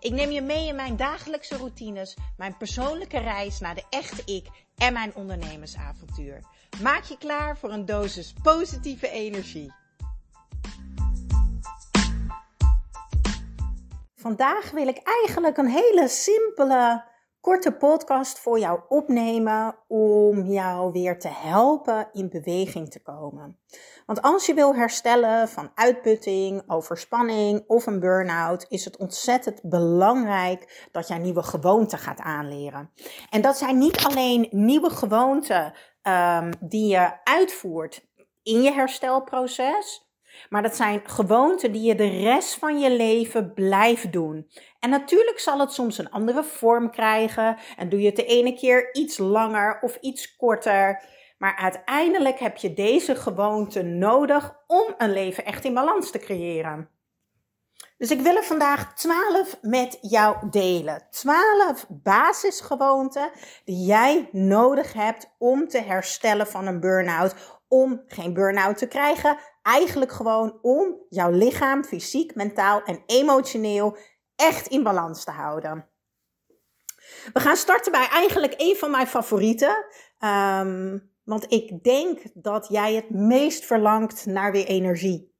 Ik neem je mee in mijn dagelijkse routines, mijn persoonlijke reis naar de echte ik en mijn ondernemersavontuur. Maak je klaar voor een dosis positieve energie. Vandaag wil ik eigenlijk een hele simpele, korte podcast voor jou opnemen om jou weer te helpen in beweging te komen. Want als je wil herstellen van uitputting, overspanning of een burn-out, is het ontzettend belangrijk dat jij nieuwe gewoonten gaat aanleren. En dat zijn niet alleen nieuwe gewoonten um, die je uitvoert in je herstelproces. Maar dat zijn gewoonten die je de rest van je leven blijft doen. En natuurlijk zal het soms een andere vorm krijgen. En doe je het de ene keer iets langer of iets korter. Maar uiteindelijk heb je deze gewoonte nodig om een leven echt in balans te creëren. Dus ik wil er vandaag 12 met jou delen. 12 basisgewoonten die jij nodig hebt om te herstellen van een burn-out. Om geen burn-out te krijgen. Eigenlijk gewoon om jouw lichaam, fysiek, mentaal en emotioneel echt in balans te houden. We gaan starten bij eigenlijk een van mijn favorieten. Um, want ik denk dat jij het meest verlangt naar weer energie.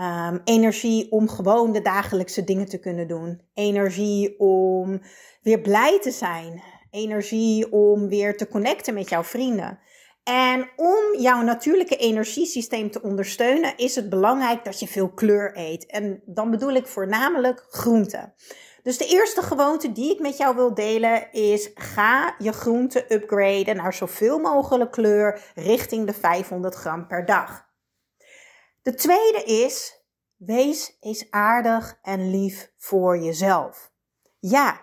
Um, energie om gewoon de dagelijkse dingen te kunnen doen. Energie om weer blij te zijn. Energie om weer te connecten met jouw vrienden. En om jouw natuurlijke energiesysteem te ondersteunen, is het belangrijk dat je veel kleur eet. En dan bedoel ik voornamelijk groenten. Dus de eerste gewoonte die ik met jou wil delen is: ga je groente upgraden naar zoveel mogelijk kleur richting de 500 gram per dag. De tweede is: wees eens aardig en lief voor jezelf. Ja,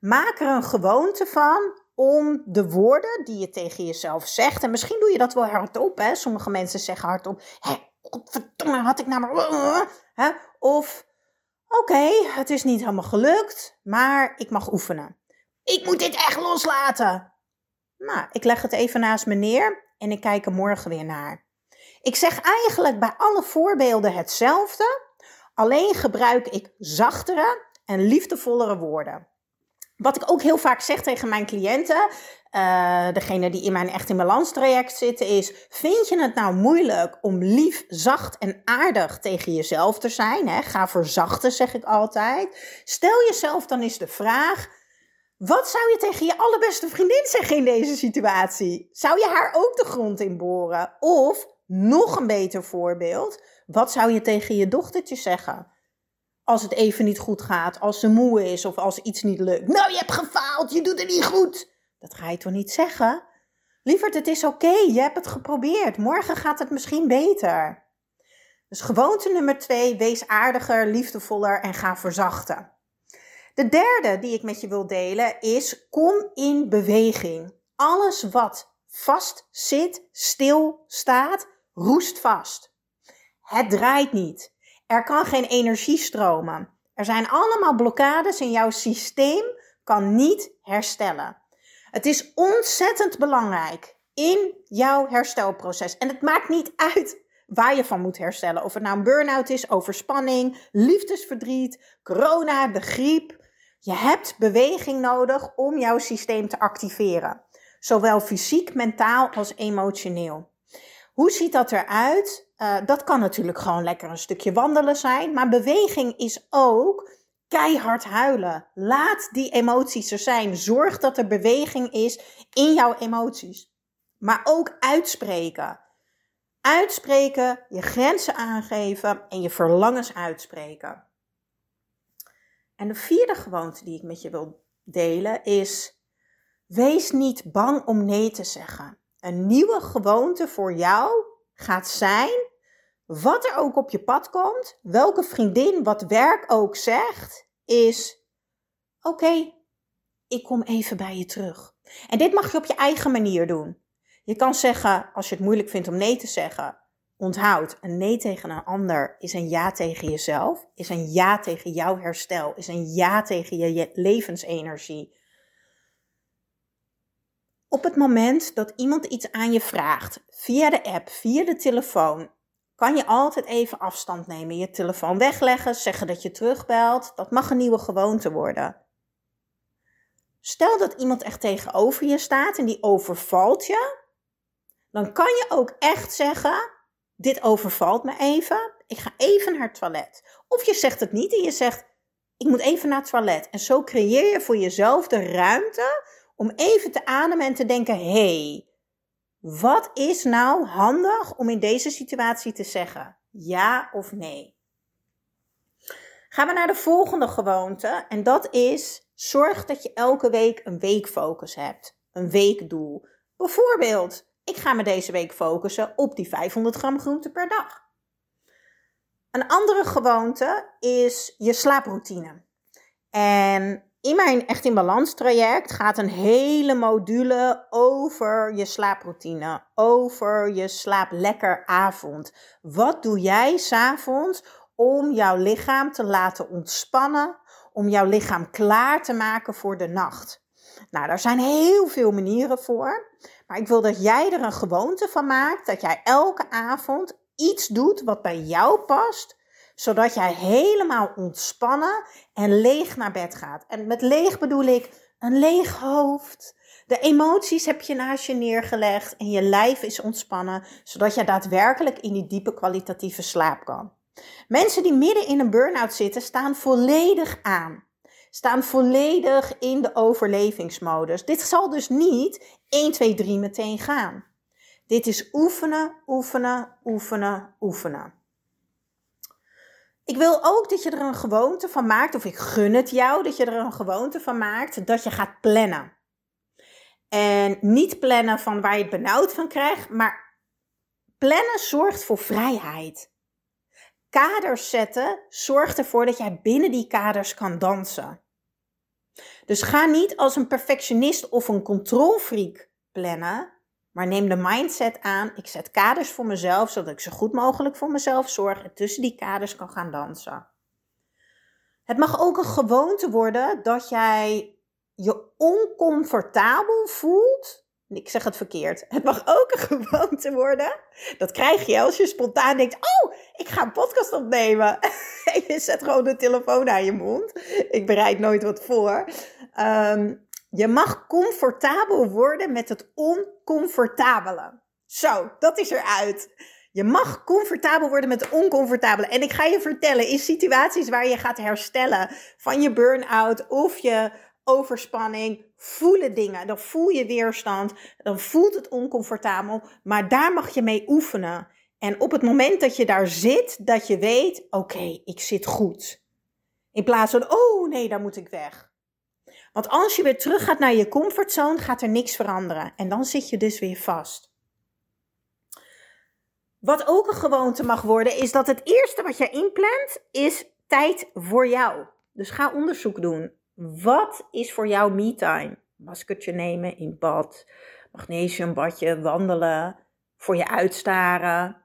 maak er een gewoonte van om de woorden die je tegen jezelf zegt. En misschien doe je dat wel hardop. Hè? Sommige mensen zeggen hardop: hé, verdomme, had ik nou maar. Hè? Of Oké, het is niet helemaal gelukt, maar ik mag oefenen. Ik moet dit echt loslaten. Nou, ik leg het even naast me neer en ik kijk er morgen weer naar. Ik zeg eigenlijk bij alle voorbeelden hetzelfde, alleen gebruik ik zachtere en liefdevollere woorden. Wat ik ook heel vaak zeg tegen mijn cliënten, uh, degene die in mijn Echt in Balans traject zitten, is: Vind je het nou moeilijk om lief, zacht en aardig tegen jezelf te zijn? Hè? Ga verzachten, zeg ik altijd. Stel jezelf dan eens de vraag: Wat zou je tegen je allerbeste vriendin zeggen in deze situatie? Zou je haar ook de grond inboren? Of nog een beter voorbeeld: wat zou je tegen je dochtertje zeggen? Als het even niet goed gaat, als ze moe is of als iets niet lukt. Nou, je hebt gefaald, je doet het niet goed. Dat ga je toch niet zeggen? Lieverd, het is oké, je hebt het geprobeerd. Morgen gaat het misschien beter. Dus gewoonte nummer twee, wees aardiger, liefdevoller en ga verzachten. De derde die ik met je wil delen is, kom in beweging. Alles wat vast zit, stil staat, roest vast. Het draait niet. Er kan geen energie stromen. Er zijn allemaal blokkades en jouw systeem kan niet herstellen. Het is ontzettend belangrijk in jouw herstelproces. En het maakt niet uit waar je van moet herstellen. Of het nou een burn-out is, overspanning, liefdesverdriet, corona, de griep. Je hebt beweging nodig om jouw systeem te activeren. Zowel fysiek, mentaal als emotioneel. Hoe ziet dat eruit? Uh, dat kan natuurlijk gewoon lekker een stukje wandelen zijn. Maar beweging is ook keihard huilen. Laat die emoties er zijn. Zorg dat er beweging is in jouw emoties. Maar ook uitspreken. Uitspreken, je grenzen aangeven en je verlangens uitspreken. En de vierde gewoonte die ik met je wil delen is: wees niet bang om nee te zeggen. Een nieuwe gewoonte voor jou gaat zijn wat er ook op je pad komt, welke vriendin wat werk ook zegt, is: Oké, ik kom even bij je terug. En dit mag je op je eigen manier doen. Je kan zeggen, als je het moeilijk vindt om nee te zeggen, onthoud, een nee tegen een ander is een ja tegen jezelf, is een ja tegen jouw herstel, is een ja tegen je levensenergie. Op het moment dat iemand iets aan je vraagt, via de app, via de telefoon, kan je altijd even afstand nemen, je telefoon wegleggen, zeggen dat je terugbelt. Dat mag een nieuwe gewoonte worden. Stel dat iemand echt tegenover je staat en die overvalt je, dan kan je ook echt zeggen: Dit overvalt me even, ik ga even naar het toilet. Of je zegt het niet en je zegt: Ik moet even naar het toilet. En zo creëer je voor jezelf de ruimte om even te ademen en te denken: hé, wat is nou handig om in deze situatie te zeggen? Ja of nee? Gaan we naar de volgende gewoonte en dat is zorg dat je elke week een weekfocus hebt. Een weekdoel. Bijvoorbeeld, ik ga me deze week focussen op die 500 gram groente per dag. Een andere gewoonte is je slaaproutine. En in mijn Echt in Balans traject gaat een hele module over je slaaproutine, over je slaaplekkeravond. Wat doe jij s'avonds om jouw lichaam te laten ontspannen, om jouw lichaam klaar te maken voor de nacht? Nou, daar zijn heel veel manieren voor. Maar ik wil dat jij er een gewoonte van maakt dat jij elke avond iets doet wat bij jou past zodat jij helemaal ontspannen en leeg naar bed gaat. En met leeg bedoel ik een leeg hoofd. De emoties heb je naast je neergelegd en je lijf is ontspannen, zodat je daadwerkelijk in die diepe kwalitatieve slaap kan. Mensen die midden in een burn-out zitten, staan volledig aan. Staan volledig in de overlevingsmodus. Dit zal dus niet 1, 2, 3 meteen gaan. Dit is oefenen, oefenen, oefenen, oefenen. Ik wil ook dat je er een gewoonte van maakt, of ik gun het jou dat je er een gewoonte van maakt, dat je gaat plannen. En niet plannen van waar je het benauwd van krijgt, maar plannen zorgt voor vrijheid. Kaders zetten zorgt ervoor dat jij binnen die kaders kan dansen. Dus ga niet als een perfectionist of een controlfreak plannen, maar neem de mindset aan. Ik zet kaders voor mezelf, zodat ik zo goed mogelijk voor mezelf zorg en tussen die kaders kan gaan dansen. Het mag ook een gewoonte worden dat jij je oncomfortabel voelt. Ik zeg het verkeerd. Het mag ook een gewoonte worden. Dat krijg je als je spontaan denkt: Oh, ik ga een podcast opnemen. En je zet gewoon de telefoon aan je mond. Ik bereid nooit wat voor. Um, je mag comfortabel worden met het oncomfortabele. Zo, dat is eruit. Je mag comfortabel worden met het oncomfortabele. En ik ga je vertellen, in situaties waar je gaat herstellen van je burn-out of je overspanning, voelen dingen. Dan voel je weerstand, dan voelt het oncomfortabel, maar daar mag je mee oefenen. En op het moment dat je daar zit, dat je weet, oké, ik zit goed. In plaats van, oh nee, daar moet ik weg. Want als je weer terug gaat naar je comfortzone, gaat er niks veranderen. En dan zit je dus weer vast. Wat ook een gewoonte mag worden, is dat het eerste wat je inplant, is tijd voor jou. Dus ga onderzoek doen. Wat is voor jou me-time? Maskertje nemen in bad, magnesiumbadje, wandelen, voor je uitstaren,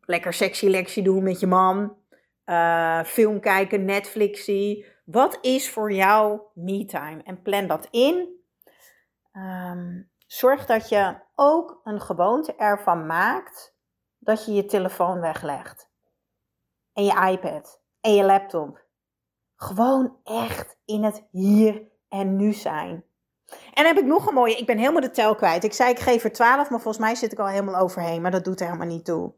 lekker sexy lectie doen met je man, uh, film kijken, Netflixie, wat is voor jou me-time? En plan dat in. Ehm, zorg dat je ook een gewoonte ervan maakt dat je je telefoon weglegt. En je iPad. En je laptop. Gewoon echt in het hier en nu zijn. En heb ik nog een mooie. Ik ben helemaal de tel kwijt. Ik zei ik geef er 12, maar volgens mij zit ik al helemaal overheen. Maar dat doet er helemaal niet toe.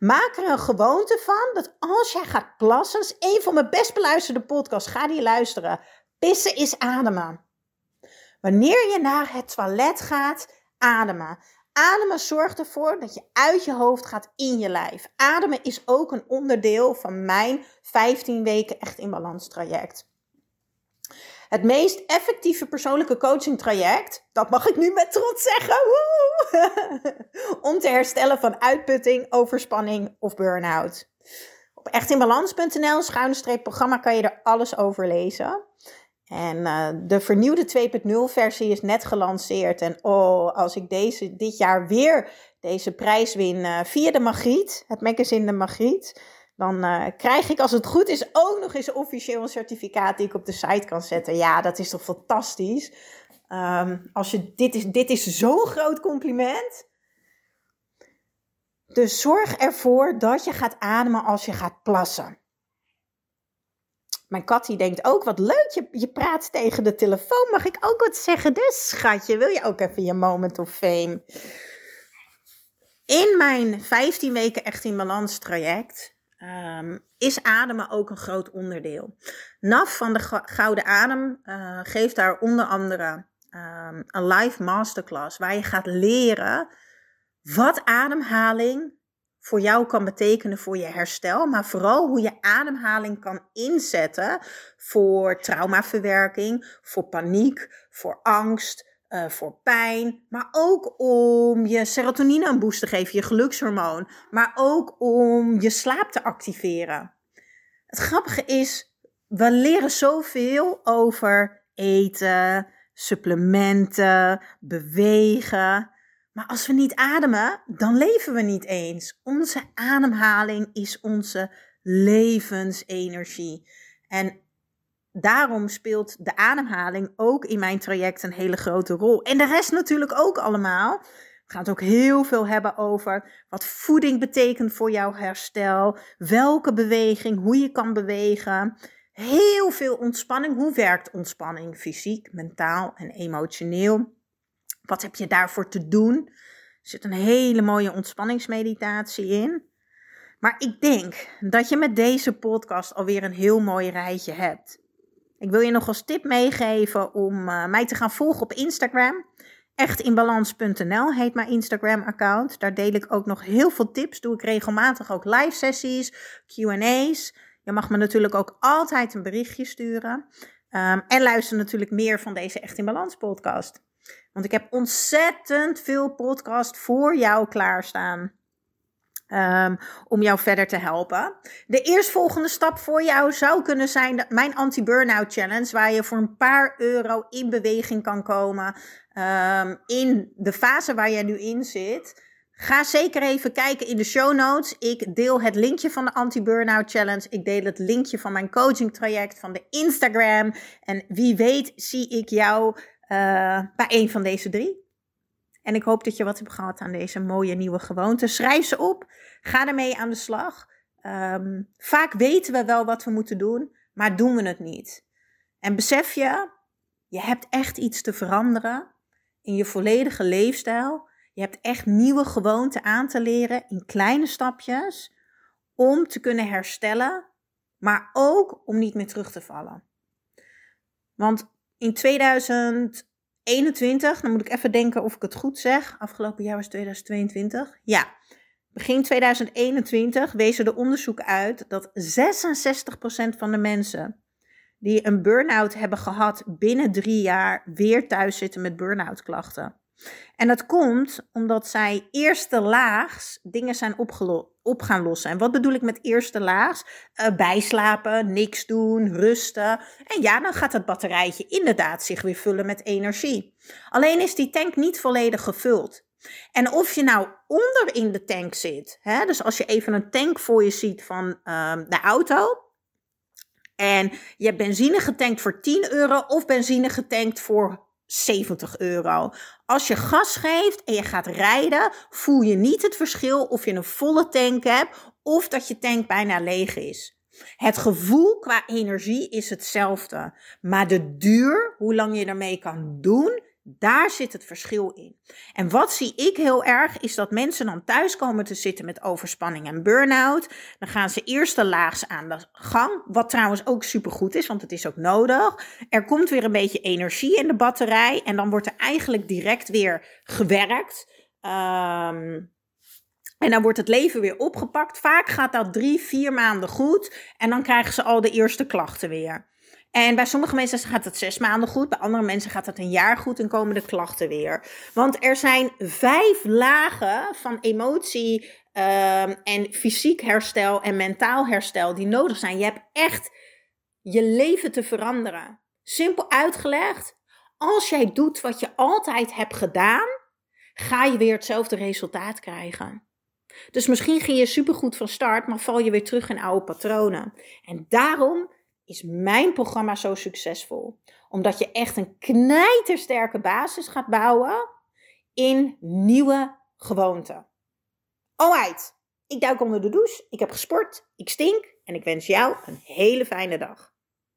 Maak er een gewoonte van dat als jij gaat plassen, is een van mijn best beluisterde podcasts, ga die luisteren. Pissen is ademen. Wanneer je naar het toilet gaat, ademen. Ademen zorgt ervoor dat je uit je hoofd gaat in je lijf. Ademen is ook een onderdeel van mijn 15 weken echt in balans traject. Het meest effectieve persoonlijke coaching traject, dat mag ik nu met trots zeggen, om te herstellen van uitputting, overspanning of burn-out. Op echtinbalans.nl schuine streep programma kan je er alles over lezen. En uh, de vernieuwde 2.0 versie is net gelanceerd. En oh, als ik deze, dit jaar weer deze prijs win uh, via de Magriet, het magazine de Magriet, dan uh, krijg ik als het goed is ook nog eens officieel een certificaat die ik op de site kan zetten. Ja, dat is toch fantastisch. Um, als je, dit is, dit is zo'n groot compliment. Dus zorg ervoor dat je gaat ademen als je gaat plassen. Mijn kat die denkt ook, wat leuk, je, je praat tegen de telefoon. Mag ik ook wat zeggen? Dus schatje, wil je ook even je moment of fame? In mijn 15 weken echt in balans traject um, is ademen ook een groot onderdeel. NAF van de Gouden Adem uh, geeft daar onder andere um, een live masterclass waar je gaat leren wat ademhaling voor jou kan betekenen voor je herstel, maar vooral hoe je ademhaling kan inzetten voor traumaverwerking, voor paniek, voor angst, uh, voor pijn, maar ook om je serotonine een boost te geven, je gelukshormoon, maar ook om je slaap te activeren. Het grappige is, we leren zoveel over eten, supplementen, bewegen. Maar als we niet ademen, dan leven we niet eens. Onze ademhaling is onze levensenergie. En daarom speelt de ademhaling ook in mijn traject een hele grote rol. En de rest natuurlijk ook allemaal. We gaan het ook heel veel hebben over wat voeding betekent voor jouw herstel. Welke beweging, hoe je kan bewegen. Heel veel ontspanning. Hoe werkt ontspanning? Fysiek, mentaal en emotioneel. Wat heb je daarvoor te doen? Er zit een hele mooie ontspanningsmeditatie in. Maar ik denk dat je met deze podcast alweer een heel mooi rijtje hebt. Ik wil je nog als tip meegeven om uh, mij te gaan volgen op Instagram. Echtinbalans.nl heet mijn Instagram-account. Daar deel ik ook nog heel veel tips. Doe ik regelmatig ook live sessies, QA's. Je mag me natuurlijk ook altijd een berichtje sturen. Um, en luister natuurlijk meer van deze Echt in podcast. Want ik heb ontzettend veel podcast voor jou klaarstaan. Um, om jou verder te helpen. De eerstvolgende stap voor jou zou kunnen zijn mijn anti-burnout challenge, waar je voor een paar euro in beweging kan komen um, in de fase waar jij nu in zit. Ga zeker even kijken in de show notes. Ik deel het linkje van de anti-burnout challenge. Ik deel het linkje van mijn coaching traject, van de Instagram. En wie weet zie ik jou uh, bij een van deze drie. En ik hoop dat je wat hebt gehad aan deze mooie nieuwe gewoonte. Schrijf ze op. Ga ermee aan de slag. Um, vaak weten we wel wat we moeten doen, maar doen we het niet. En besef je, je hebt echt iets te veranderen in je volledige leefstijl. Je hebt echt nieuwe gewoonten aan te leren in kleine stapjes om te kunnen herstellen, maar ook om niet meer terug te vallen. Want in 2021, dan moet ik even denken of ik het goed zeg. Afgelopen jaar was 2022. Ja, begin 2021 wezen de onderzoeken uit dat 66% van de mensen die een burn-out hebben gehad binnen drie jaar weer thuis zitten met burn-out klachten. En dat komt omdat zij eerste laags dingen zijn op gaan lossen. En wat bedoel ik met eerste laags? Uh, bijslapen, niks doen, rusten. En ja, dan gaat het batterijtje inderdaad zich weer vullen met energie. Alleen is die tank niet volledig gevuld. En of je nou onder in de tank zit, hè, dus als je even een tank voor je ziet van uh, de auto, en je hebt benzine getankt voor 10 euro of benzine getankt voor 70 euro. Als je gas geeft en je gaat rijden, voel je niet het verschil of je een volle tank hebt of dat je tank bijna leeg is. Het gevoel qua energie is hetzelfde, maar de duur, hoe lang je ermee kan doen, daar zit het verschil in. En wat zie ik heel erg is dat mensen dan thuis komen te zitten met overspanning en burn-out. Dan gaan ze eerst de laags aan de gang, wat trouwens ook supergoed is, want het is ook nodig. Er komt weer een beetje energie in de batterij en dan wordt er eigenlijk direct weer gewerkt. Um, en dan wordt het leven weer opgepakt. Vaak gaat dat drie, vier maanden goed en dan krijgen ze al de eerste klachten weer. En bij sommige mensen gaat het zes maanden goed, bij andere mensen gaat het een jaar goed en komen de klachten weer. Want er zijn vijf lagen van emotie um, en fysiek herstel en mentaal herstel die nodig zijn. Je hebt echt je leven te veranderen. Simpel uitgelegd, als jij doet wat je altijd hebt gedaan, ga je weer hetzelfde resultaat krijgen. Dus misschien ging je supergoed van start, maar val je weer terug in oude patronen. En daarom is mijn programma zo succesvol. Omdat je echt een knijtersterke basis gaat bouwen in nieuwe gewoonten. Alright, ik duik onder de douche, ik heb gesport, ik stink en ik wens jou een hele fijne dag.